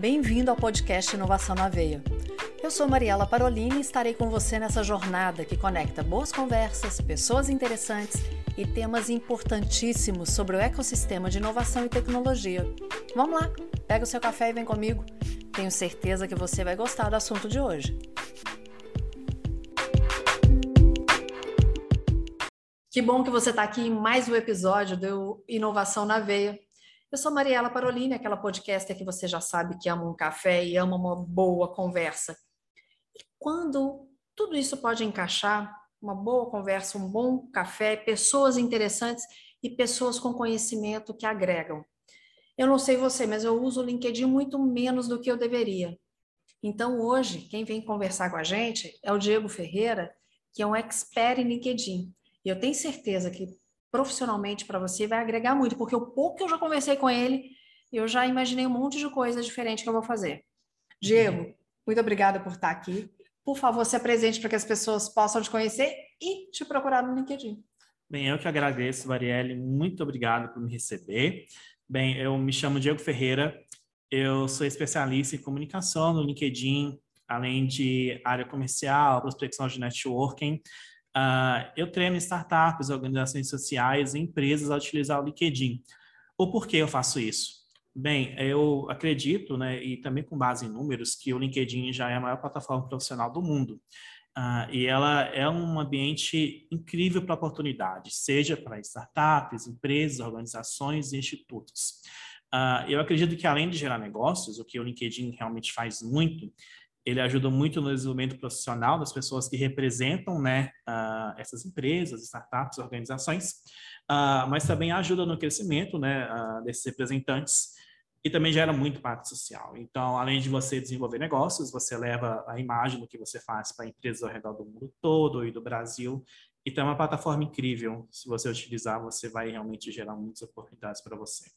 Bem-vindo ao podcast Inovação na Veia. Eu sou Mariela Parolini e estarei com você nessa jornada que conecta boas conversas, pessoas interessantes e temas importantíssimos sobre o ecossistema de inovação e tecnologia. Vamos lá, pega o seu café e vem comigo. Tenho certeza que você vai gostar do assunto de hoje. Que bom que você está aqui em mais um episódio do Inovação na Veia. Eu sou Mariela Parolini, aquela podcaster que você já sabe que ama um café e ama uma boa conversa. E quando tudo isso pode encaixar, uma boa conversa, um bom café, pessoas interessantes e pessoas com conhecimento que agregam. Eu não sei você, mas eu uso o LinkedIn muito menos do que eu deveria. Então, hoje, quem vem conversar com a gente é o Diego Ferreira, que é um expert em LinkedIn. E eu tenho certeza que profissionalmente para você vai agregar muito, porque o pouco que eu já conversei com ele, eu já imaginei um monte de coisa diferente que eu vou fazer. Diego, muito obrigada por estar aqui. Por favor, se apresente para que as pessoas possam te conhecer e te procurar no LinkedIn. Bem, eu que agradeço, Marielle. Muito obrigado por me receber. Bem, eu me chamo Diego Ferreira. Eu sou especialista em comunicação no LinkedIn, além de área comercial, prospecção de networking. Uh, eu treino startups, organizações sociais empresas a utilizar o LinkedIn. O porquê eu faço isso? Bem, eu acredito, né, e também com base em números, que o LinkedIn já é a maior plataforma profissional do mundo. Uh, e ela é um ambiente incrível para oportunidades, seja para startups, empresas, organizações e institutos. Uh, eu acredito que além de gerar negócios, o que o LinkedIn realmente faz muito, ele ajuda muito no desenvolvimento profissional das pessoas que representam né, uh, essas empresas, startups, organizações, uh, mas também ajuda no crescimento né, uh, desses representantes e também gera muito impacto social. Então, além de você desenvolver negócios, você leva a imagem do que você faz para empresas ao redor do mundo todo e do Brasil. Então, é uma plataforma incrível. Se você utilizar, você vai realmente gerar muitas oportunidades para você.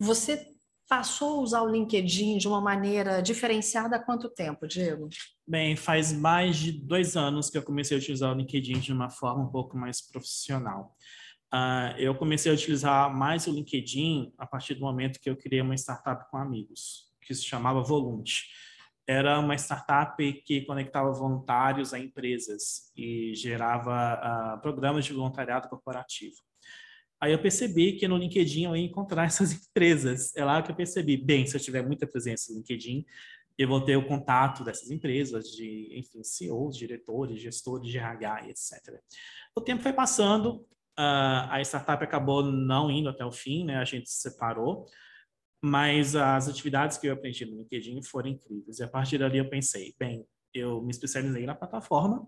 Você passou a usar o LinkedIn de uma maneira diferenciada há quanto tempo, Diego? Bem, faz mais de dois anos que eu comecei a utilizar o LinkedIn de uma forma um pouco mais profissional. Uh, eu comecei a utilizar mais o LinkedIn a partir do momento que eu criei uma startup com amigos, que se chamava Volunt. Era uma startup que conectava voluntários a empresas e gerava uh, programas de voluntariado corporativo. Aí eu percebi que no LinkedIn eu ia encontrar essas empresas. É lá que eu percebi, bem, se eu tiver muita presença no LinkedIn, eu vou ter o contato dessas empresas, de, enfim, CEOs, diretores, gestores de RH, etc. O tempo foi passando, uh, a startup acabou não indo até o fim, né? A gente se separou, mas as atividades que eu aprendi no LinkedIn foram incríveis. E a partir dali eu pensei, bem, eu me especializei na plataforma,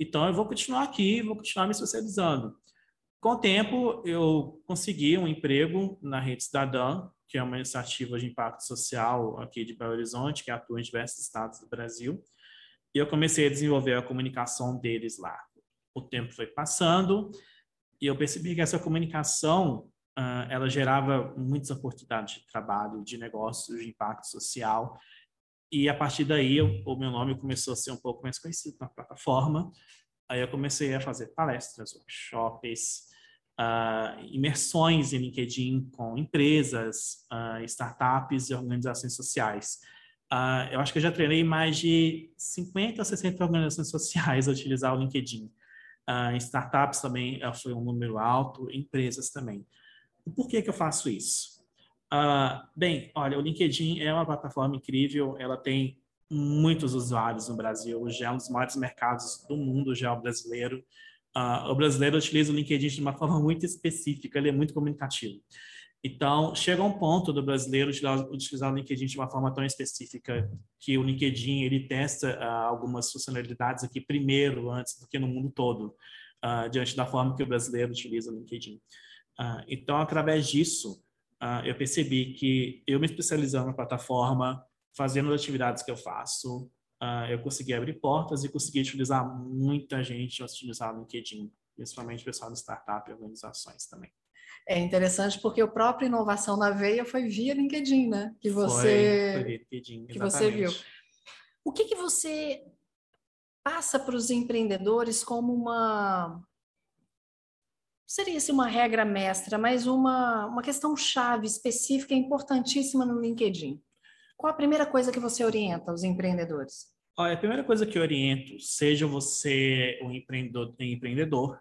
então eu vou continuar aqui, vou continuar me especializando. Com o tempo, eu consegui um emprego na Rede Cidadã, que é uma iniciativa de impacto social aqui de Belo Horizonte, que atua em diversos estados do Brasil. E eu comecei a desenvolver a comunicação deles lá. O tempo foi passando e eu percebi que essa comunicação uh, ela gerava muitas oportunidades de trabalho, de negócios, de impacto social. E a partir daí, o meu nome começou a ser um pouco mais conhecido na plataforma. Aí eu comecei a fazer palestras, workshops, uh, imersões em LinkedIn com empresas, uh, startups e organizações sociais. Uh, eu acho que eu já treinei mais de 50 a 60 organizações sociais a utilizar o LinkedIn. Uh, startups também foi um número alto, empresas também. Por que, que eu faço isso? Uh, bem, olha, o LinkedIn é uma plataforma incrível, ela tem muitos usuários no Brasil, já é um dos maiores mercados do mundo, já é o brasileiro. Uh, o brasileiro utiliza o LinkedIn de uma forma muito específica, ele é muito comunicativo. Então, chega um ponto do brasileiro utilizar, o LinkedIn de uma forma tão específica que o LinkedIn ele testa uh, algumas funcionalidades aqui primeiro, antes do que no mundo todo, uh, diante da forma que o brasileiro utiliza o LinkedIn. então, através disso, eu percebi que eu me especializando na plataforma, fazendo as atividades que eu faço, uh, eu consegui abrir portas e consegui utilizar muita gente utilizar o LinkedIn, principalmente o pessoal de startup e organizações também. É interessante porque o próprio inovação na veia foi via LinkedIn, né? Que você, foi, foi LinkedIn, que você viu. O que, que você passa para os empreendedores como uma seria assim, uma regra mestra, mas uma, uma questão chave específica importantíssima no LinkedIn. Qual a primeira coisa que você orienta os empreendedores? Olha, a primeira coisa que eu oriento, seja você um empreendedor, empreendedor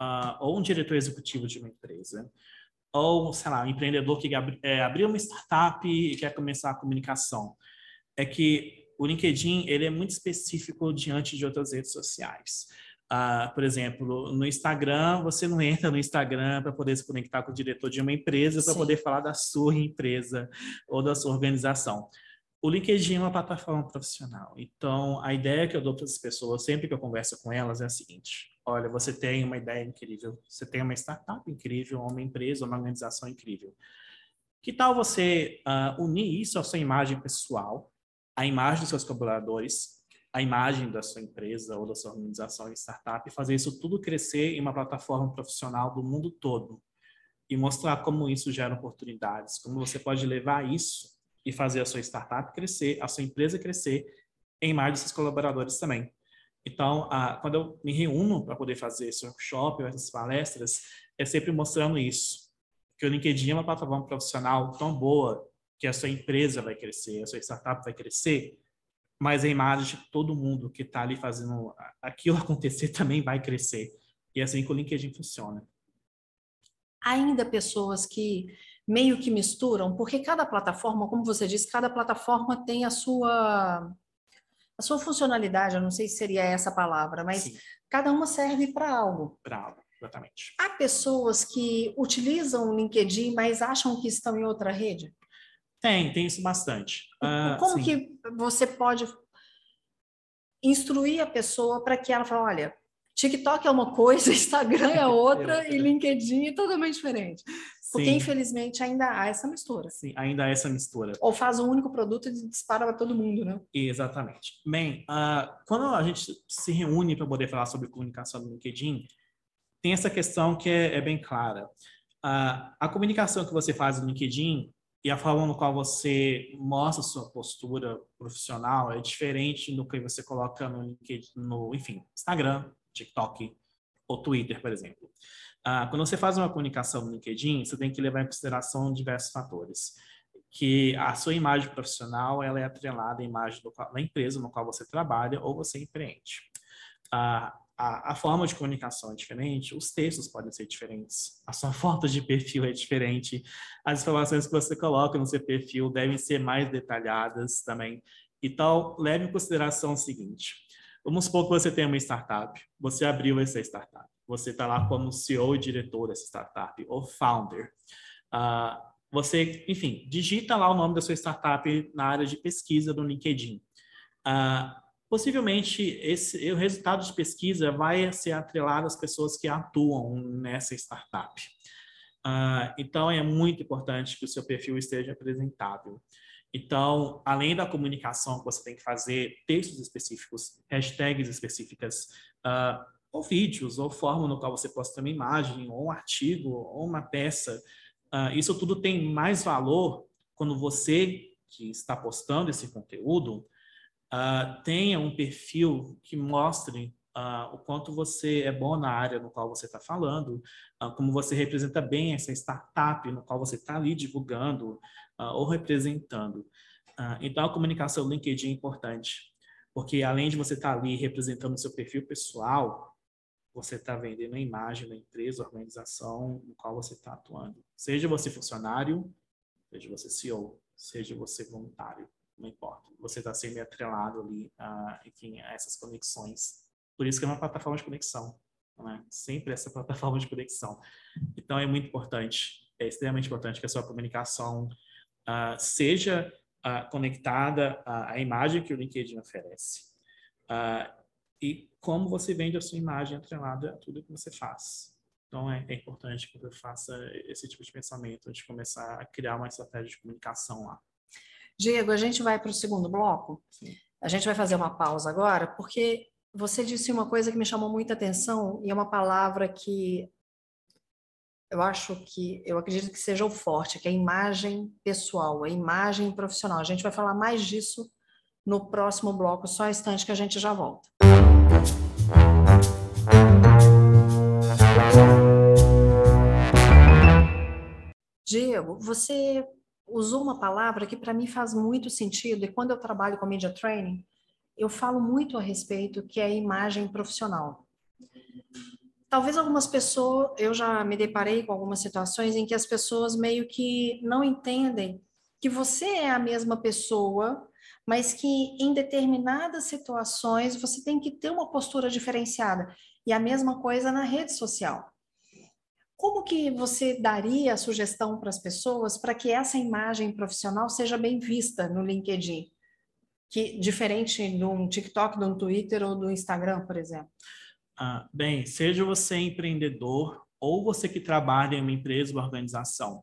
uh, ou um diretor executivo de uma empresa, ou, sei lá, um empreendedor que é, abriu uma startup e quer começar a comunicação, é que o LinkedIn ele é muito específico diante de outras redes sociais. Uh, por exemplo, no Instagram, você não entra no Instagram para poder se conectar com o diretor de uma empresa para poder falar da sua empresa ou da sua organização. O LinkedIn é uma plataforma profissional. Então, a ideia que eu dou para as pessoas, sempre que eu converso com elas, é a seguinte: olha, você tem uma ideia incrível, você tem uma startup incrível, uma empresa, uma organização incrível. Que tal você uh, unir isso à sua imagem pessoal, à imagem dos seus colaboradores, a imagem da sua empresa ou da sua organização em startup e fazer isso tudo crescer em uma plataforma profissional do mundo todo e mostrar como isso gera oportunidades, como você pode levar isso e fazer a sua startup crescer, a sua empresa crescer em mais de seus colaboradores também. Então, quando eu me reúno para poder fazer esse workshop, essas palestras, é sempre mostrando isso, que o LinkedIn é uma plataforma profissional tão boa que a sua empresa vai crescer, a sua startup vai crescer, mas a imagem de todo mundo que está ali fazendo aquilo acontecer também vai crescer. E é assim que o LinkedIn funciona. Ainda pessoas que meio que misturam, porque cada plataforma, como você disse, cada plataforma tem a sua a sua funcionalidade, eu não sei se seria essa palavra, mas Sim. cada uma serve para algo. Para algo, exatamente. Há pessoas que utilizam o LinkedIn, mas acham que estão em outra rede? Tem, tem isso bastante. Uh, Como sim. que você pode instruir a pessoa para que ela fale, olha, TikTok é uma coisa, Instagram é outra e LinkedIn é totalmente diferente. Porque, Sim. infelizmente, ainda há essa mistura. Sim, ainda há essa mistura. Ou faz um único produto e dispara para todo mundo, né? Exatamente. Bem, uh, quando a gente se reúne para poder falar sobre comunicação no LinkedIn, tem essa questão que é, é bem clara. Uh, a comunicação que você faz no LinkedIn e a forma no qual você mostra sua postura profissional é diferente do que você coloca no LinkedIn, no, enfim, Instagram, TikTok ou Twitter, por exemplo. Ah, quando você faz uma comunicação no LinkedIn, você tem que levar em consideração diversos fatores. Que a sua imagem profissional ela é atrelada à imagem do, da empresa no qual você trabalha ou você empreende. Ah, a, a, forma de comunicação é diferente, os textos podem ser diferentes, a sua foto de perfil é diferente, as informações que você coloca no seu perfil devem ser mais detalhadas também. Então, leve em consideração o seguinte: vamos supor que você tem uma startup, você abriu essa startup, você está lá como CEO e diretor dessa startup, ou founder. Uh, você, enfim, digita lá o nome da sua startup na área de pesquisa do LinkedIn. Uh, possivelmente esse o resultado de pesquisa vai ser atrelado às pessoas que atuam nessa startup. Uh, então é muito importante que o seu perfil esteja apresentável. Então, além da comunicação que você tem que fazer, textos específicos, hashtags específicas, uh, ou vídeos, ou forma no qual você posta uma imagem, ou um artigo, ou uma peça, uh, isso tudo tem mais valor quando você que está postando esse conteúdo uh, tenha um perfil que mostre uh, o quanto você é bom na área no qual você está falando, uh, como você representa bem essa startup no qual você está ali divulgando ou representando. então, a comunicação LinkedIn é importante, porque além de você estar tá ali representando o seu perfil pessoal, você está vendendo a imagem da empresa, organização no qual você está atuando. Seja você funcionário, seja você CEO, seja você voluntário não importa. Você está sendo atrelado ali, a, enfim, a essas conexões. Por isso que é uma plataforma de conexão, né? Sempre essa plataforma de conexão. Então é muito importante, é extremamente importante que a sua comunicação uh, seja uh, conectada à, à, imagem que o LinkedIn oferece. Uh, e como você vende a sua imagem atrelada a tudo que você faz. Então é, é, importante que você faça esse tipo de pensamento de começar a criar uma estratégia de comunicação lá. Diego, a gente vai para o segundo bloco. Sim. A gente vai fazer uma pausa agora, porque você disse uma coisa que me chamou muita atenção e é uma palavra que eu acho que, eu acredito que seja o forte, que é a imagem pessoal, a imagem profissional. A gente vai falar mais disso no próximo bloco, só um instante que a gente já volta. Diego, você usou uma palavra que para mim faz muito sentido e quando eu trabalho com media training, eu falo muito a respeito que é a imagem profissional. Talvez algumas pessoas, eu já me deparei com algumas situações em que as pessoas meio que não entendem que você é a mesma pessoa, mas que em determinadas situações você tem que ter uma postura diferenciada. E a mesma coisa na rede social. Como que você daria a sugestão para as pessoas para que essa imagem profissional seja bem vista no LinkedIn? Que diferente de um TikTok, de um Twitter ou do Instagram, por exemplo. Ah, bem, seja você empreendedor ou você que trabalha em uma empresa ou organização.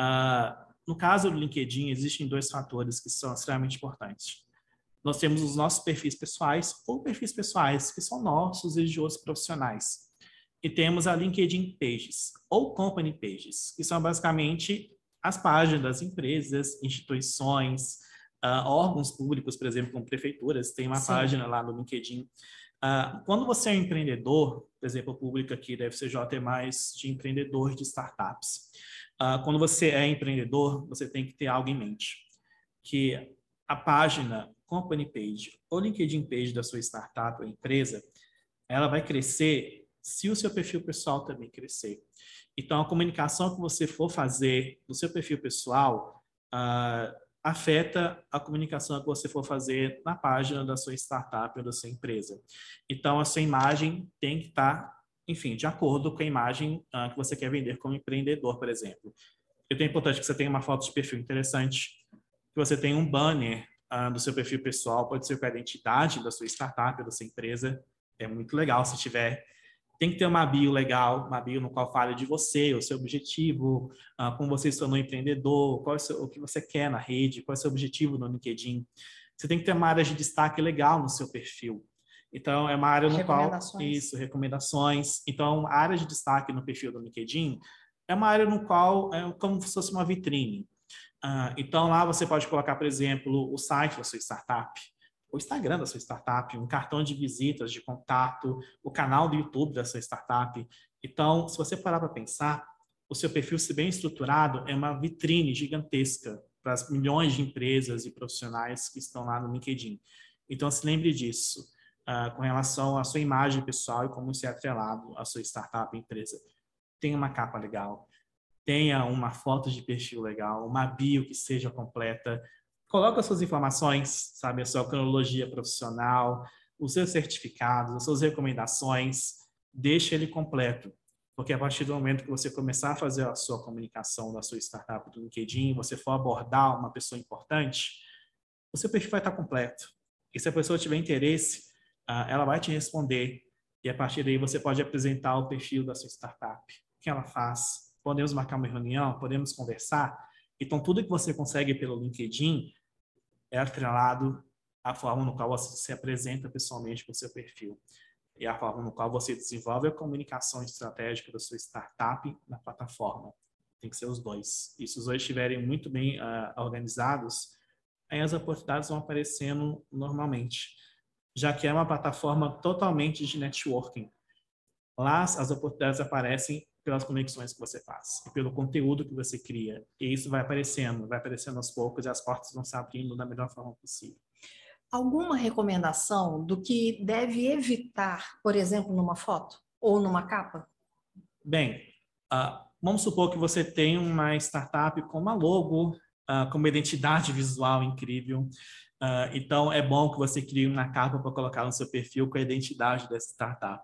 Ah, no caso do LinkedIn, existem dois fatores que são extremamente importantes. Nós temos os nossos perfis pessoais ou perfis pessoais, que são nossos e de outros profissionais. E temos a LinkedIn Pages ou Company Pages, que são basicamente as páginas das empresas, instituições, uh, órgãos públicos, por exemplo, como prefeituras, tem uma Sim. página lá no LinkedIn Uh, quando você é empreendedor, por exemplo, público aqui deve ser J mais de empreendedor de startups. Uh, quando você é empreendedor, você tem que ter algo em mente, que a página company page ou LinkedIn page da sua startup ou empresa, ela vai crescer se o seu perfil pessoal também crescer. Então, a comunicação que você for fazer no seu perfil pessoal, uh, afeta a comunicação que você for fazer na página da sua startup ou da sua empresa. Então, a sua imagem tem que estar, tá, enfim, de acordo com a imagem uh, que você quer vender como empreendedor, por exemplo. Então, é importante que você tenha uma foto de perfil interessante, que você tenha um banner uh, do seu perfil pessoal, pode ser com a identidade da sua startup ou da sua empresa. É muito legal se tiver tem que ter uma bio legal, uma bio no qual fale de você, o seu objetivo, uh, como você se tornou empreendedor, qual é o, seu, o, que você quer na rede, qual é o seu objetivo no LinkedIn. Você tem que ter uma área de destaque legal no seu perfil. Então, é uma área no qual... Isso, recomendações. Então, a área de destaque no perfil do LinkedIn é uma área no qual é como se fosse uma vitrine. Uh, então, lá você pode colocar, por exemplo, o site da sua startup, o Instagram da sua startup, um cartão de visitas, de contato, o canal do YouTube da sua startup. Então, se você parar para pensar, o seu perfil, se bem estruturado, é uma vitrine gigantesca para as milhões de empresas e profissionais que estão lá no LinkedIn. Então, se lembre disso uh, com relação à sua imagem pessoal e como isso é atrelado à sua startup, empresa. Tenha uma capa legal, tenha uma foto de perfil legal, uma bio que seja completa, coloca suas informações, sabe, a sua cronologia profissional, os seus certificados, as suas recomendações, deixe ele completo. Porque a partir do momento que você começar a fazer a sua comunicação da sua startup do LinkedIn, você for abordar uma pessoa importante, o seu perfil vai estar completo. E se a pessoa tiver interesse, ah, ela vai te responder. E a partir daí você pode apresentar o perfil da sua startup. O que ela faz? Podemos marcar uma reunião? Podemos conversar? Então, tudo que você consegue pelo LinkedIn, é atrelado à forma no qual você se apresenta pessoalmente com o seu perfil e a forma no qual você desenvolve a comunicação estratégica da sua startup na plataforma. Tem que ser os dois. E se os dois estiverem muito bem uh, organizados, aí as oportunidades vão aparecendo normalmente, já que é uma plataforma totalmente de networking. Lá as oportunidades aparecem pelas conexões que você faz e pelo conteúdo que você cria. E isso vai aparecendo, vai aparecendo aos poucos e as portas vão se abrindo da melhor forma possível. Alguma recomendação do que deve evitar, por exemplo, numa foto ou numa capa? Bem, uh, vamos supor que você tem uma startup com uma logo, uh, com uma identidade visual incrível. Uh, então, é bom que você crie uma capa para colocar no seu perfil com a identidade dessa startup.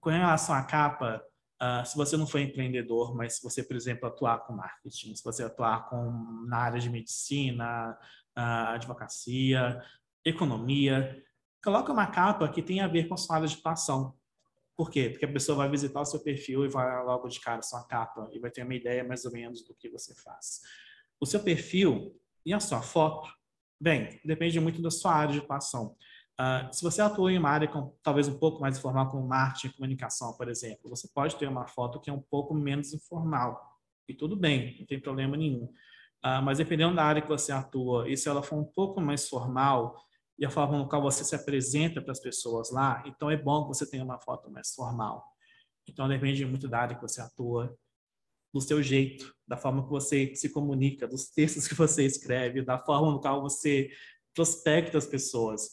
com relação à capa, Uh, se você não for empreendedor, mas se você, por exemplo, atuar com marketing, se você atuar com, na área de medicina, uh, advocacia, economia, coloca uma capa que tenha a ver com a sua área de atuação. Por quê? Porque a pessoa vai visitar o seu perfil e vai logo de cara a sua capa e vai ter uma ideia mais ou menos do que você faz. O seu perfil e a sua foto, bem, depende muito da sua área de atuação. Uh, se você atua em uma área com, talvez um pouco mais informal, como marketing e comunicação, por exemplo, você pode ter uma foto que é um pouco menos informal. E tudo bem, não tem problema nenhum. Uh, mas dependendo da área que você atua, e se ela for um pouco mais formal, e a forma no qual você se apresenta para as pessoas lá, então é bom que você tenha uma foto mais formal. Então depende muito da área que você atua. do seu jeito, da forma que você se comunica, dos textos que você escreve, da forma no qual você prospecta as pessoas.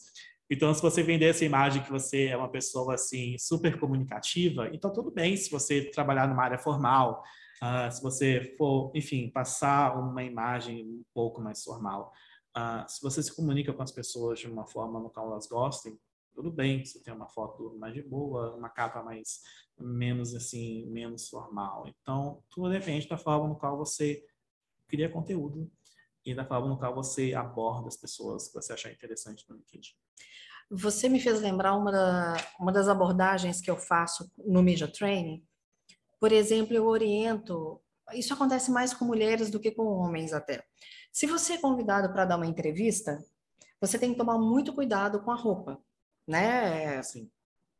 Então, se você vender essa imagem que você é uma pessoa assim super comunicativa, então tudo bem se você trabalhar numa área formal, uh, se você for, enfim, passar uma imagem um pouco mais formal. Uh, se você se comunica com as pessoas de uma forma no qual elas gostem, tudo bem. Você tem uma foto mais de boa, uma capa mais menos assim, menos formal. Então, tudo depende da forma no qual você cria conteúdo e da forma no qual você aborda as pessoas que você achar interessante no LinkedIn. Você me fez lembrar uma, da, uma das abordagens que eu faço no Media Training. Por exemplo, eu oriento. Isso acontece mais com mulheres do que com homens, até. Se você é convidado para dar uma entrevista, você tem que tomar muito cuidado com a roupa, né? Assim,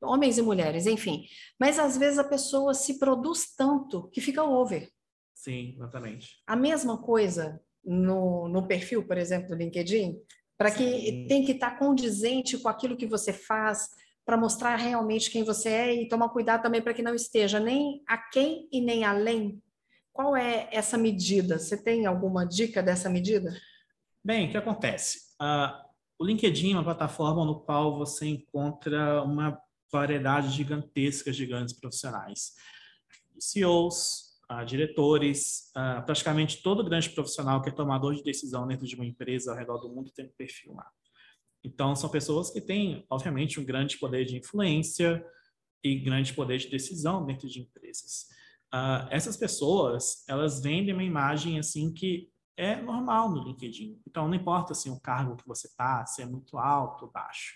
homens e mulheres, enfim. Mas às vezes a pessoa se produz tanto que fica over. Sim, exatamente. A mesma coisa no, no perfil, por exemplo, do LinkedIn para que tem que estar tá condizente com aquilo que você faz, para mostrar realmente quem você é e tomar cuidado também para que não esteja nem aquém e nem além. Qual é essa medida? Você tem alguma dica dessa medida? Bem, o que acontece? Uh, o LinkedIn é uma plataforma no qual você encontra uma variedade gigantesca de grandes profissionais. CEOs, uh, diretores, uh, praticamente todo grande profissional que é tomador de decisão dentro de uma empresa ao redor do mundo tem um perfil lá. Então, são pessoas que têm, obviamente, um grande poder de influência e grande poder de decisão dentro de empresas. Uh, essas pessoas, elas vendem uma imagem assim que é normal no LinkedIn. Então, não importa assim, o cargo que você está, se é muito alto ou baixo.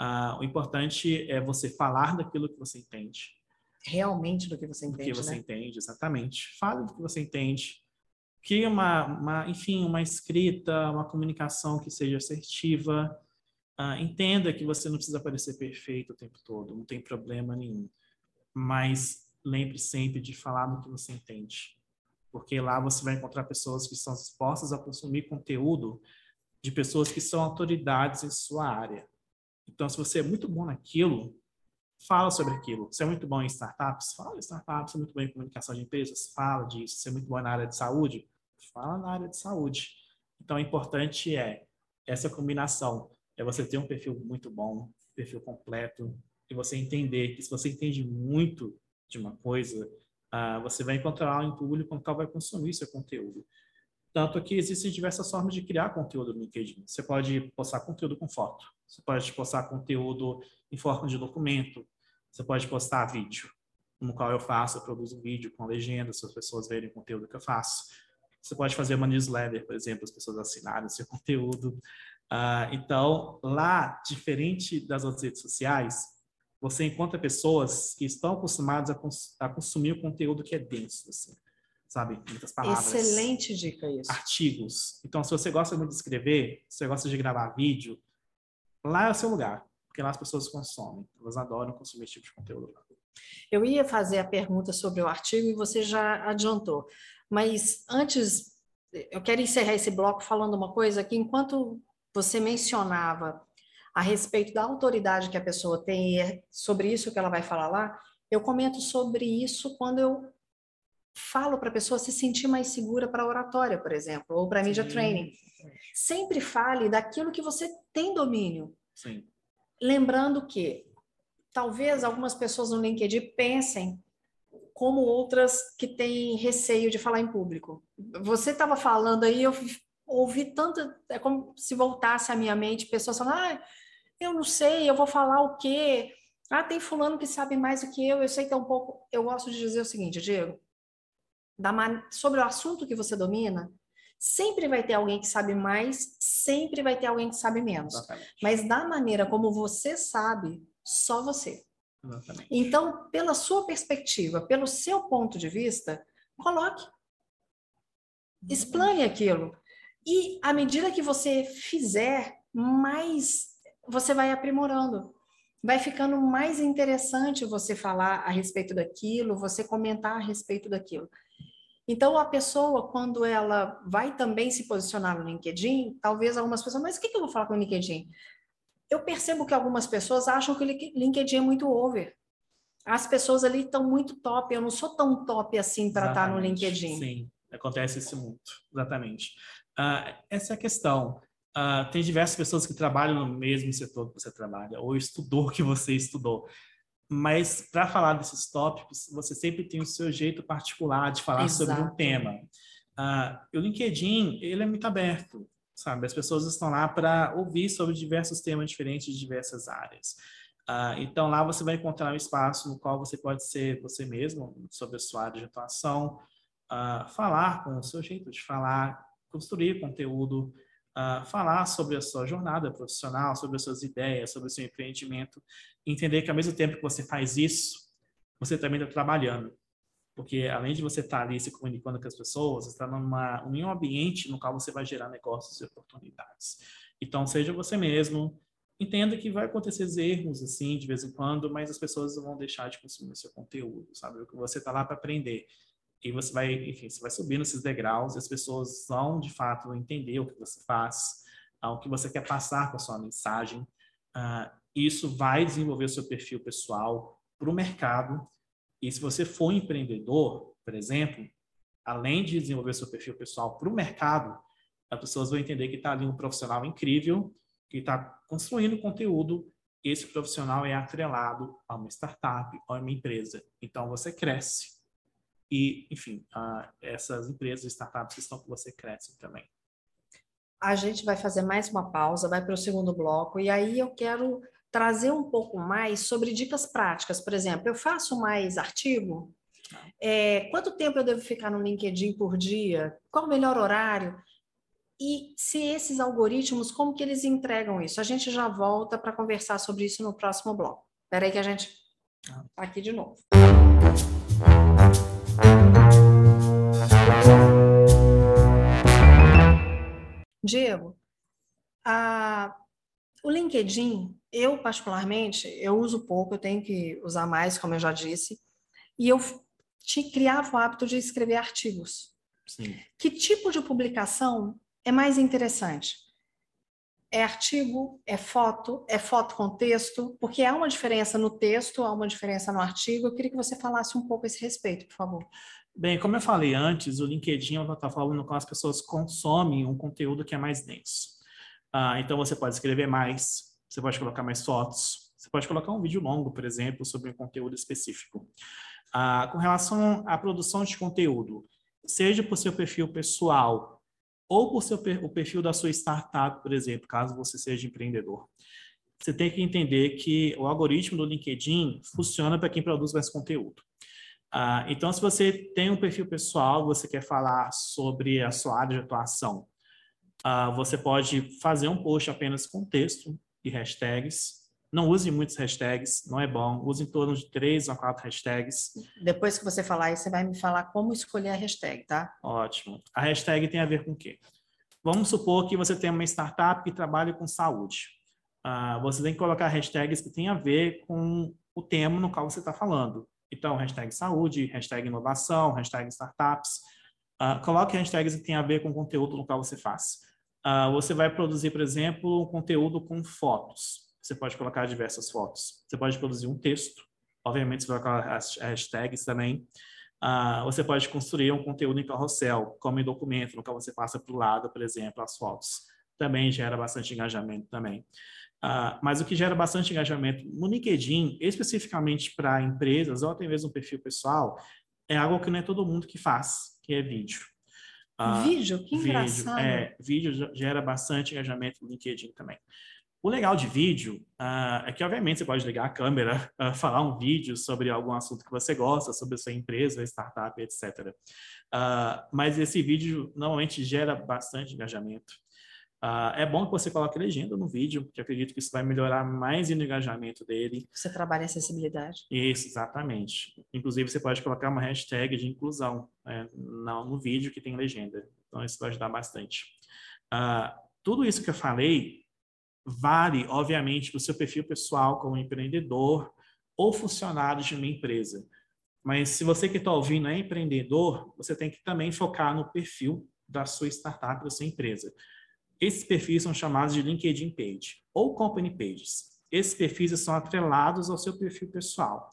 Uh, o importante é você falar daquilo que você entende, realmente do que você entende. Do que você né? entende, exatamente. Fale do que você entende. Crie uma, uma, enfim, uma escrita, uma comunicação que seja assertiva. Uh, entenda que você não precisa parecer perfeito o tempo todo, não tem problema nenhum. Mas lembre sempre de falar no que você entende. Porque lá você vai encontrar pessoas que estão dispostas a consumir conteúdo de pessoas que são autoridades em sua área. Então, se você é muito bom naquilo, fala sobre aquilo. Você é muito bom em startups? Fala em startups. Você é muito bom em comunicação de empresas? Fala disso. Você é muito bom na área de saúde? Fala na área de saúde. Então, o importante é essa combinação. É você ter um perfil muito bom, perfil completo, e você entender que se você entende muito de uma coisa, uh, você vai encontrar um público com qual vai consumir seu conteúdo. Tanto que existem diversas formas de criar conteúdo no LinkedIn. Você pode postar conteúdo com foto, você pode postar conteúdo em forma de documento, você pode postar vídeo, no qual eu faço, eu produzo um vídeo com legenda, se as pessoas verem o conteúdo que eu faço. Você pode fazer uma newsletter, por exemplo, as pessoas assinarem o seu conteúdo. Uh, então, lá, diferente das outras redes sociais, você encontra pessoas que estão acostumadas a, cons a consumir o conteúdo que é denso, assim sabe? Muitas palavras. Excelente dica isso. Artigos. Então, se você gosta muito de escrever, se você gosta de gravar vídeo, lá é o seu lugar, porque lá as pessoas consomem. Elas adoram consumir esse tipo de conteúdo. Eu ia fazer a pergunta sobre o artigo e você já adiantou. Mas antes, eu quero encerrar esse bloco falando uma coisa que enquanto você mencionava a respeito da autoridade que a pessoa tem e é sobre isso que ela vai falar lá, eu comento sobre isso quando eu falo para a pessoa se sentir mais segura para a oratória, por exemplo, ou para media training. Sempre fale daquilo que você tem domínio. Sim. Lembrando que talvez algumas pessoas no LinkedIn pensem como outras que têm receio de falar em público. Você estava falando aí, eu ouvi tanto, é como se voltasse à minha mente pessoas falando, ah, eu não sei, eu vou falar o quê? Ah, tem fulano que sabe mais do que eu, eu sei que é pouco. Eu gosto de dizer o seguinte, Diego, da sobre o assunto que você domina, sempre vai ter alguém que sabe mais, sempre vai ter alguém que sabe menos. Exatamente. Mas da maneira como você sabe, só você. Exatamente. Então, pela sua perspectiva, pelo seu ponto de vista, coloque. Explane aquilo. E à medida que você fizer, mais você vai aprimorando. Vai ficando mais interessante você falar a respeito daquilo, você comentar a respeito daquilo. Então, a pessoa, quando ela vai também se posicionar no LinkedIn, talvez algumas pessoas, mas o que eu vou falar com o LinkedIn? Eu percebo que algumas pessoas acham que o LinkedIn é muito over. as pessoas ali estão muito top, eu não sou tão top assim para estar tá no LinkedIn. Sim, acontece isso muito, exatamente. Uh, essa é a questão. Uh, tem diversas pessoas que trabalham no mesmo setor que você trabalha, ou estudou o que você estudou. Mas para falar desses tópicos, você sempre tem o seu jeito particular de falar Exato. sobre um tema. Uh, o LinkedIn, ele é muito aberto, sabe? As pessoas estão lá para ouvir sobre diversos temas diferentes de diversas áreas. Uh, então, lá você vai encontrar um espaço no qual você pode ser você mesmo, sobre a sua área de atuação, uh, falar com o seu jeito de falar, construir conteúdo, uh, falar sobre a sua jornada profissional, sobre as suas ideias, sobre o seu empreendimento, entender que ao mesmo tempo que você faz isso, você também está trabalhando. Porque além de você estar tá ali se comunicando com as pessoas, você está em um ambiente no qual você vai gerar negócios e oportunidades. Então, seja você mesmo, entenda que vai acontecer erros assim de vez em quando, mas as pessoas vão deixar de consumir seu conteúdo, sabe? Você está lá para aprender. E você vai, enfim, você vai subir nesses degraus e as pessoas vão, de fato, entender o que você faz, o que você quer passar com a sua mensagem. Uh, isso vai desenvolver o seu perfil pessoal para o mercado. E se você for empreendedor, por exemplo, além de desenvolver seu perfil pessoal para o mercado, as pessoas vão entender que está ali um profissional incrível que está construindo conteúdo. Esse profissional é atrelado a uma startup, a uma empresa. Então você cresce e, enfim, essas empresas, startups que estão com você crescem também. A gente vai fazer mais uma pausa, vai para o segundo bloco, e aí eu quero trazer um pouco mais sobre dicas práticas. Por exemplo, eu faço mais artigo? É, quanto tempo eu devo ficar no LinkedIn por dia? Qual o melhor horário? E se esses algoritmos, como que eles entregam isso? A gente já volta para conversar sobre isso no próximo bloco. Espera aí que a gente está aqui de novo. Diego, a, o LinkedIn, eu particularmente, eu uso pouco, eu tenho que usar mais, como eu já disse, e eu te criava o hábito de escrever artigos. Sim. Que tipo de publicação é mais interessante? É artigo, é foto, é foto com texto, porque há uma diferença no texto, há uma diferença no artigo. Eu queria que você falasse um pouco a esse respeito, por favor. Bem, como eu falei antes, o LinkedIn é uma plataforma no qual as pessoas consomem um conteúdo que é mais denso. Ah, então, você pode escrever mais, você pode colocar mais fotos, você pode colocar um vídeo longo, por exemplo, sobre um conteúdo específico. Ah, com relação à produção de conteúdo, seja por seu perfil pessoal ou por seu, o perfil da sua startup, por exemplo, caso você seja empreendedor. Você tem que entender que o algoritmo do LinkedIn funciona para quem produz mais conteúdo. Uh, então, se você tem um perfil pessoal, você quer falar sobre a sua área de atuação, uh, você pode fazer um post apenas com texto e hashtags. Não use muitos hashtags, não é bom. Use em torno de três ou quatro hashtags. Depois que você falar isso, você vai me falar como escolher a hashtag, tá? Ótimo. A hashtag tem a ver com o quê? Vamos supor que você tem uma startup que trabalha com saúde. Uh, você tem que colocar hashtags que tenham a ver com o tema no qual você está falando. Então, hashtag saúde, hashtag inovação, hashtag startups. Uh, coloque hashtags que tem a ver com o conteúdo no qual você faz. Uh, você vai produzir, por exemplo, um conteúdo com fotos. Você pode colocar diversas fotos. Você pode produzir um texto. Obviamente, você vai colocar as hashtags também. Uh, você pode construir um conteúdo em carrossel, como em documento, no qual você passa para o lado, por exemplo, as fotos. Também gera bastante engajamento também. Uh, mas o que gera bastante engajamento no LinkedIn, especificamente para empresas ou até mesmo perfil pessoal, é algo que não é todo mundo que faz, que é vídeo. Uh, vídeo? Que vídeo, engraçado. É, vídeo gera bastante engajamento no LinkedIn também. O legal de vídeo uh, é que, obviamente, você pode ligar a câmera, uh, falar um vídeo sobre algum assunto que você gosta, sobre a sua empresa, startup, etc. Uh, mas esse vídeo normalmente gera bastante engajamento. É bom que você coloque legenda no vídeo, porque acredito que isso vai melhorar mais o engajamento dele. Você trabalha acessibilidade. Isso, exatamente. Inclusive, você pode colocar uma hashtag de inclusão né, no, no, vídeo que tem legenda. Então, isso vai ajudar bastante. Tudo isso que eu falei vale, obviamente, para o seu perfil pessoal como empreendedor ou funcionário de uma empresa. Mas se você que está ouvindo é empreendedor, você tem que também focar no perfil da sua startup, da sua empresa. Esses perfis são chamados de LinkedIn Page ou Company Pages. Esses perfis são atrelados ao seu perfil pessoal.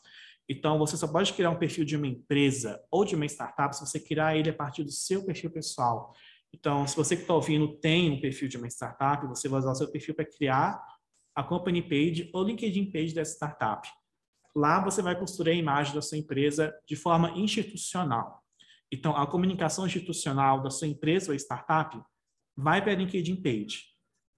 Então, você só pode criar um perfil de uma empresa ou de uma startup se você criar ele a partir do seu perfil pessoal. Então, se você que está ouvindo tem um perfil de uma startup, você vai usar o seu perfil para criar a company page ou LinkedIn page dessa startup. Lá você vai construir a imagem da sua empresa de forma institucional. Então, a comunicação institucional da sua empresa ou startup vai para a LinkedIn page,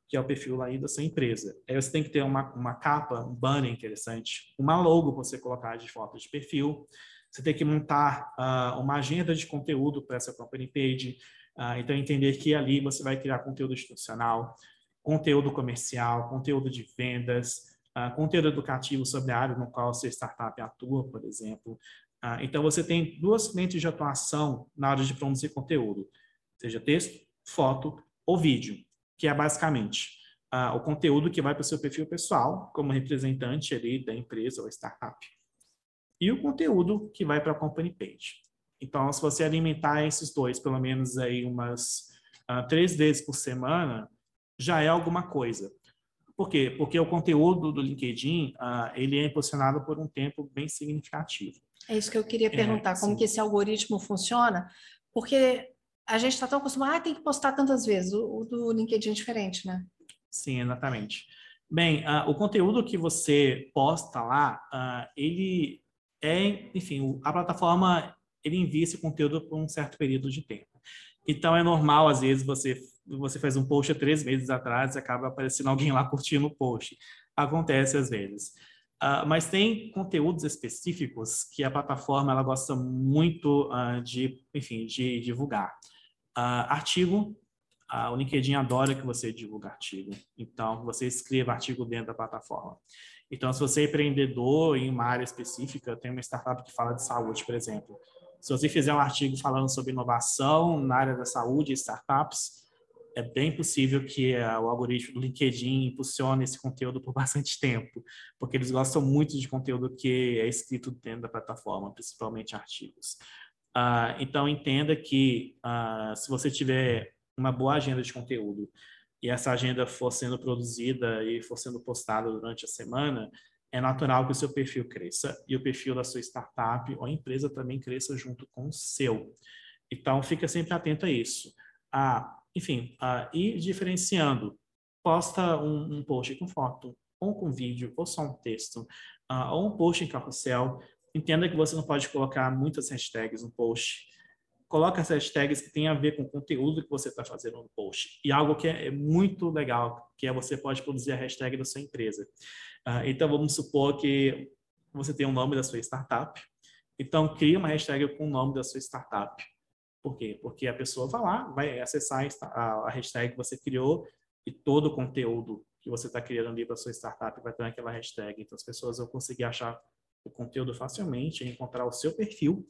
que é o perfil aí da sua empresa. Aí você tem que ter uma, uma capa, um banner interessante, uma logo para você colocar de foto de perfil. Você tem que montar uh, uma agenda de conteúdo para essa company page. Uh, então, entender que ali você vai criar conteúdo institucional, conteúdo comercial, conteúdo de vendas, uh, conteúdo educativo sobre a área no qual sua startup atua, por exemplo. Uh, então, você tem duas frentes de atuação na hora de produzir conteúdo, seja texto, foto ou vídeo, que é basicamente o conteúdo que vai para o seu perfil pessoal, como representante ali da empresa ou startup, e o conteúdo que vai para a company page. Então, se você alimentar esses dois, pelo menos aí umas uh, três vezes por semana, já é alguma coisa. Por quê? Porque o conteúdo do LinkedIn, uh, ele é impulsionado por um tempo bem significativo. É isso que eu queria é, perguntar, é, como que esse algoritmo funciona, porque a gente está tão acostumado, ah, tem que postar tantas vezes, o, o, do LinkedIn é diferente, né? Sim, exatamente. Bem, uh, o conteúdo que você posta lá, ele é, enfim, a plataforma ele envia esse conteúdo por um certo período de tempo. Então é normal, às vezes, você, você faz um post há três meses atrás e acaba aparecendo alguém lá curtindo o post. Acontece às vezes. Uh, mas tem conteúdos específicos que a plataforma ela gosta muito uh, de, enfim, de divulgar. Uh, artigo, o LinkedIn adora que você divulgue artigo. Então, você escreva artigo dentro da plataforma. Então, se você é empreendedor em uma área específica, tem uma startup que fala de saúde, por exemplo, se você fizer um artigo falando sobre inovação na área da saúde e startups, é bem possível que uh, o algoritmo do LinkedIn impulsione esse conteúdo por bastante tempo, porque eles gostam muito de conteúdo que é escrito dentro da plataforma, principalmente artigos. Uh, então, entenda que uh, se você tiver uma boa agenda de conteúdo e essa agenda for sendo produzida e for sendo postada durante a semana, é natural que o seu perfil cresça e o perfil da sua startup ou empresa também cresça junto com o seu. Então, fica sempre atento a isso. Ah, enfim, ah, e diferenciando, posta um, um, post com foto, ou com vídeo, ou só um texto, ah, ou um post em carrossel. Entenda que você não pode colocar muitas hashtags no post. Coloca as hashtags que têm a ver com o conteúdo que você está fazendo no post. E algo que é, é muito legal, que é você pode produzir a hashtag da sua empresa. Uh, então, vamos supor que você tem o um nome da sua startup. Então, cria uma hashtag com o nome da sua startup. Por quê? Porque a pessoa vai lá, vai acessar a hashtag que você criou e todo o conteúdo que você está criando ali para sua startup vai estar naquela hashtag. Então, as pessoas vão conseguir achar o conteúdo facilmente, encontrar o seu perfil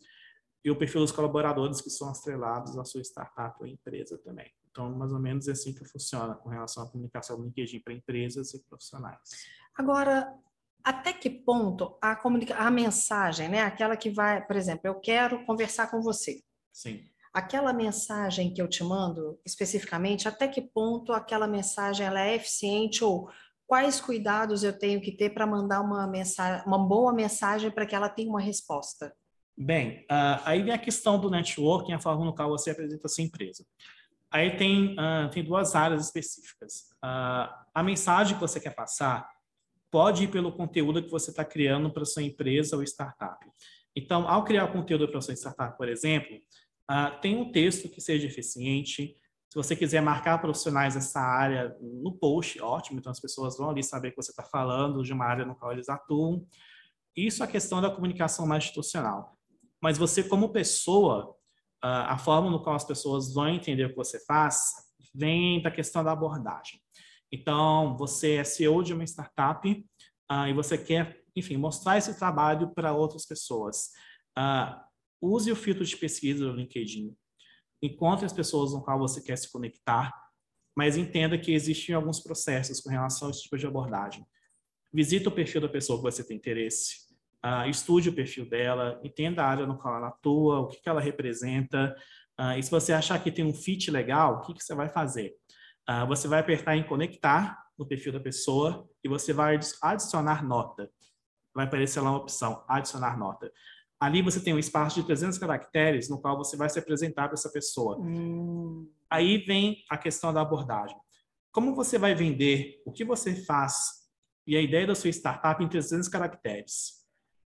e o perfil dos colaboradores que são atrelados à sua startup ou empresa também. Então, mais ou menos é assim que funciona com relação à comunicação do LinkedIn para empresas e profissionais. Agora, até que ponto a, comunica a mensagem, né? Aquela que vai, por exemplo, eu quero conversar com você. Sim. Aquela mensagem que eu te mando, especificamente, até que ponto aquela mensagem ela é eficiente ou quais cuidados eu tenho que ter para mandar uma mensagem, uma boa mensagem para que ela tenha uma resposta? Bem, uh, aí vem a questão do networking, a forma no qual você apresenta a sua empresa. Aí tem, uh, tem duas áreas específicas. Uh, a mensagem que você quer passar pode ir pelo conteúdo que você está criando para sua empresa ou startup. Então, ao criar conteúdo para sua startup, por exemplo, uh, tem um texto que seja eficiente. Se você quiser marcar profissionais dessa área no post, ótimo. Então, as pessoas vão ali saber que você está falando de uma área no qual eles atuam. Isso é a questão da comunicação mais institucional. Mas você, como pessoa, a forma no qual as pessoas vão entender o que você faz vem da questão da abordagem. Então, você é CEO de uma startup uh, e você quer, enfim, mostrar esse trabalho para outras pessoas. Uh, use o filtro de pesquisa do LinkedIn. Encontre as pessoas com qual você quer se conectar, mas entenda que existem alguns processos com relação a esse tipo de abordagem. Visita o perfil da pessoa que você tem interesse. Uh, estude o perfil dela, entenda a área no qual ela atua, o que, que ela representa. Uh, e se você achar que tem um fit legal, o que, que você vai fazer? Uh, você vai apertar em conectar no perfil da pessoa e você vai adicionar nota. vai aparecer lá uma opção, adicionar nota. Ali você tem um espaço de 300 caracteres no qual você vai se apresentar para essa pessoa. Hum. Aí vem a questão da abordagem. Como você vai vender o que você faz e a ideia da sua startup em 300 caracteres?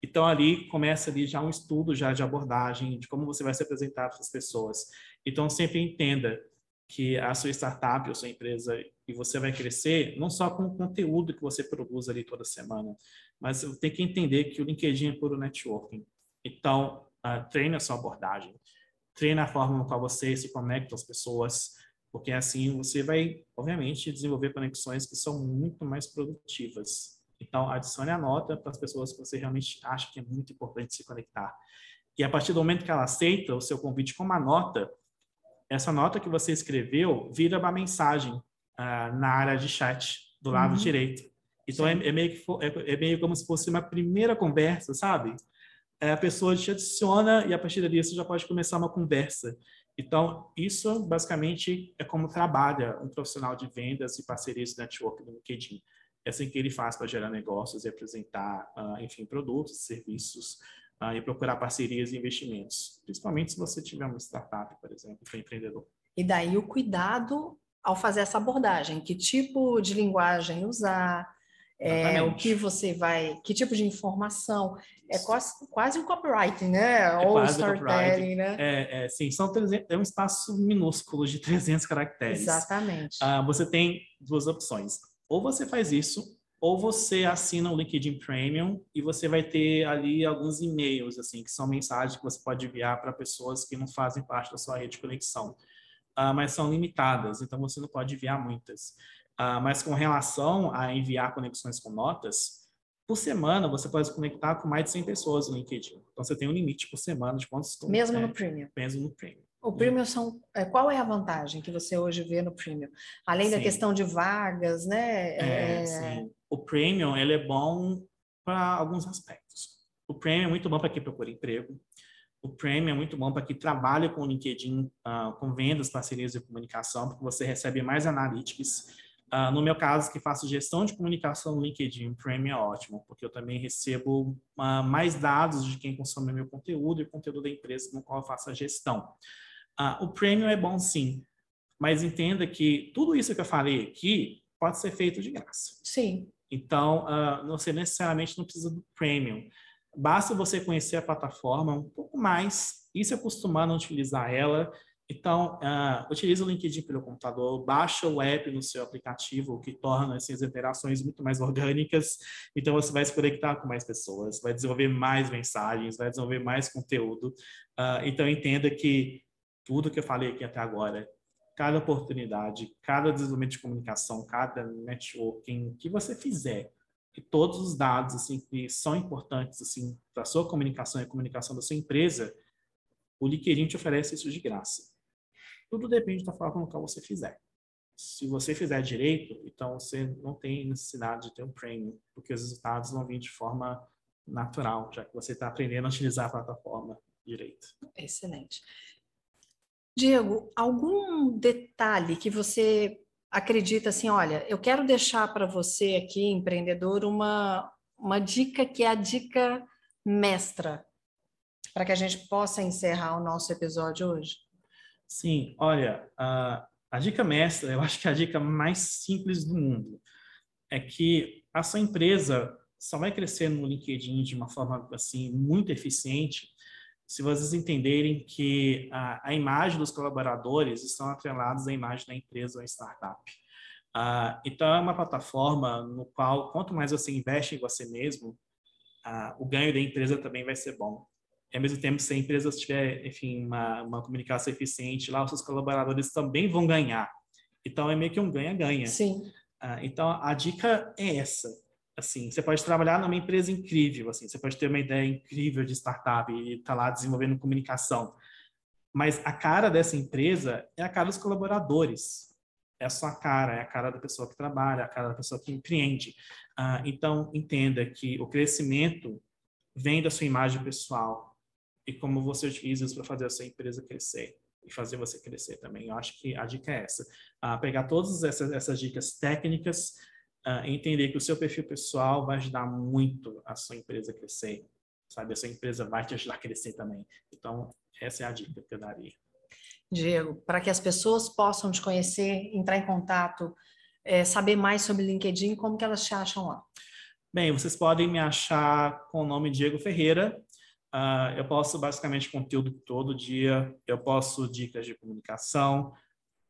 Então ali começa ali já um estudo já de abordagem, de como você vai se apresentar para as pessoas. Então sempre entenda que a sua startup, a sua empresa e você vai crescer não só com o conteúdo que você produz ali toda semana, mas tem que entender que o LinkedIn é puro networking. Então, uh, treine a sua abordagem, treine a forma qual você se conecta às pessoas, porque assim você vai, obviamente, desenvolver conexões que são muito mais produtivas. Então, adicione a nota para as pessoas que você realmente acha que é muito importante se conectar. E a partir do momento que ela aceita o seu convite com uma nota, essa nota que você escreveu vira uma mensagem uh, na área de chat do lado uhum. direito. Então é, é, meio que, é, é, meio como se fosse uma primeira conversa, sabe? É, a pessoa te adiciona e a partir dali você já pode começar uma conversa. Então, isso basicamente é como trabalha um profissional de vendas e parcerias de network no LinkedIn. É assim que ele faz para gerar negócios e apresentar, uh, enfim, produtos, serviços uh, e procurar parcerias e investimentos. Principalmente se você tiver uma startup, por exemplo, para empreendedor. E daí o cuidado ao fazer essa abordagem, que tipo de linguagem usar, é, o que você vai, que tipo de informação, é quase, quase um copywriting, né? É Ou storytelling, né? É, é, sim, são 300, é um espaço minúsculo de 300 caracteres. Exatamente. Ah, você tem duas opções. Ou você faz isso, ou você assina o LinkedIn Premium e você vai ter ali alguns e-mails, assim, que são mensagens que você pode enviar para pessoas que não fazem parte da sua rede de conexão. Ah, mas são limitadas, então você não pode enviar muitas. Uh, mas com relação a enviar conexões com notas, por semana você pode conectar com mais de 100 pessoas no LinkedIn. Então você tem um limite por semana de quantos... Mesmo é, no Premium? Mesmo no Premium. O Premium são... É, qual é a vantagem que você hoje vê no Premium? Além sim. da questão de vagas, né? É, é... O Premium, ele é bom para alguns aspectos. O Premium é muito bom para quem procura emprego. O Premium é muito bom para quem trabalha com o LinkedIn, uh, com vendas, parcerias e comunicação, porque você recebe mais analytics Uh, no meu caso, que faço gestão de comunicação no LinkedIn, Premium é ótimo, porque eu também recebo uh, mais dados de quem consome meu conteúdo e o conteúdo da empresa no qual eu faço a gestão. Uh, o Premium é bom sim, mas entenda que tudo isso que eu falei aqui pode ser feito de graça. Sim. Então, você necessariamente não precisa do Premium. Basta você conhecer a plataforma um pouco mais e se acostumar a utilizar ela então, uh, utilize o LinkedIn pelo computador, baixa o app no seu aplicativo, o que torna essas interações muito mais orgânicas. Então, você vai se conectar com mais pessoas, vai desenvolver mais mensagens, vai desenvolver mais conteúdo. Uh, então, entenda que tudo que eu falei aqui até agora, cada oportunidade, cada desenvolvimento de comunicação, cada networking que você fizer, que todos os dados assim que são importantes assim para sua comunicação e a comunicação da sua empresa, o LinkedIn te oferece isso de graça. Tudo depende da forma como você fizer. Se você fizer direito, então você não tem necessidade de ter um premium, porque os resultados vão vir de forma natural, já que você está aprendendo a utilizar a plataforma direito. Excelente. Diego, algum detalhe que você acredita assim, olha, eu quero deixar para você aqui, empreendedor, uma, uma dica que é a dica mestra, para que a gente possa encerrar o nosso episódio hoje? Sim, olha, a, a dica mestra, eu acho que é a dica mais simples do mundo, é que a sua empresa só vai crescer no LinkedIn de uma forma assim muito eficiente se vocês entenderem que a, a imagem dos colaboradores estão atrelados à imagem da empresa ou startup. Uh, então, é uma plataforma no qual, quanto mais você investe em você mesmo, uh, o ganho da empresa também vai ser bom e ao mesmo tempo, se a empresa tiver, enfim, uma, uma comunicação eficiente, lá os seus colaboradores também vão ganhar. Então, é meio que um ganha-ganha. Sim. Ah, então, a dica é essa. Assim, você pode trabalhar numa empresa incrível, assim, você pode ter uma ideia incrível de startup e estar tá lá desenvolvendo comunicação. Mas a cara dessa empresa é a cara dos colaboradores. É a sua cara, é a cara da pessoa que trabalha, é a cara da pessoa que empreende. Ah, então, entenda que o crescimento vem da sua imagem pessoal, e como você utiliza isso para fazer a sua empresa crescer e fazer você crescer também. Eu acho que a dica é essa: uh, pegar todas essas, essas dicas técnicas uh, entender que o seu perfil pessoal vai ajudar muito a sua empresa a crescer, sabe? A sua empresa vai te ajudar a crescer também. Então, essa é a dica que eu daria. Diego, para que as pessoas possam te conhecer, entrar em contato, é, saber mais sobre LinkedIn, como que elas te acham lá? Bem, vocês podem me achar com o nome Diego Ferreira. Uh, eu posto basicamente conteúdo todo dia. Eu posto dicas de comunicação,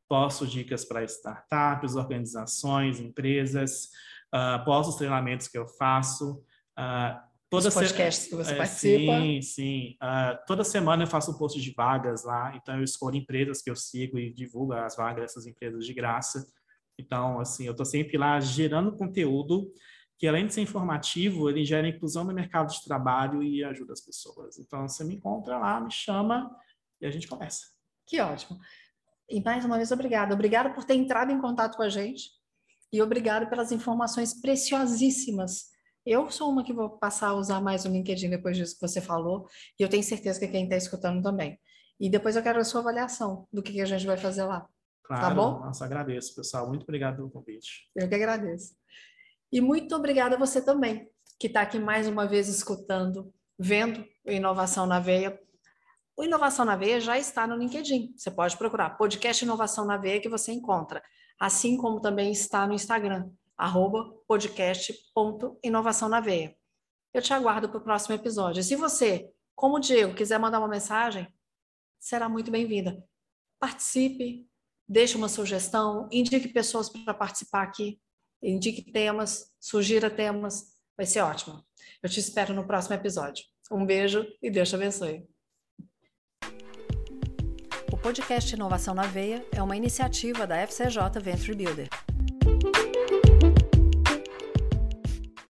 posto dicas para startups, organizações, empresas, uh, posto os treinamentos que eu faço. Uh, toda os podcasts se... que você é, participa. Sim, sim. Uh, toda semana eu faço um post de vagas lá, então eu escolho empresas que eu sigo e divulgo as vagas dessas empresas de graça. Então, assim, eu estou sempre lá gerando conteúdo que, além de ser informativo, ele gera inclusão no mercado de trabalho e ajuda as pessoas. Então, você me encontra lá, me chama e a gente começa. Que ótimo. E mais uma vez, obrigada. Obrigada por ter entrado em contato com a gente e obrigada pelas informações preciosíssimas. Eu sou uma que vou passar a usar mais o LinkedIn depois disso que você falou e eu tenho certeza que quem está escutando também. E depois eu quero a sua avaliação do que, que a gente vai fazer lá. Tá claro, tá bom? Nossa, agradeço, pessoal. Muito obrigado pelo convite. Eu que agradeço. E muito obrigada a você também, que está aqui mais uma vez escutando, vendo Inovação na Veia. O Inovação na Veia já está no LinkedIn. Você pode procurar podcast Inovação na Veia que você encontra. Assim como também está no Instagram, arroba podcast.inovação na veia. Eu te aguardo para o próximo episódio. Se você, como o Diego, quiser mandar uma mensagem, será muito bem-vinda. Participe, deixe uma sugestão, indique pessoas para participar aqui, indique temas, sugira temas, vai ser ótimo. Eu te espero no próximo episódio. Um beijo e Deus te abençoe podcast Inovação na Veia é uma iniciativa da FCJ Venture Builder.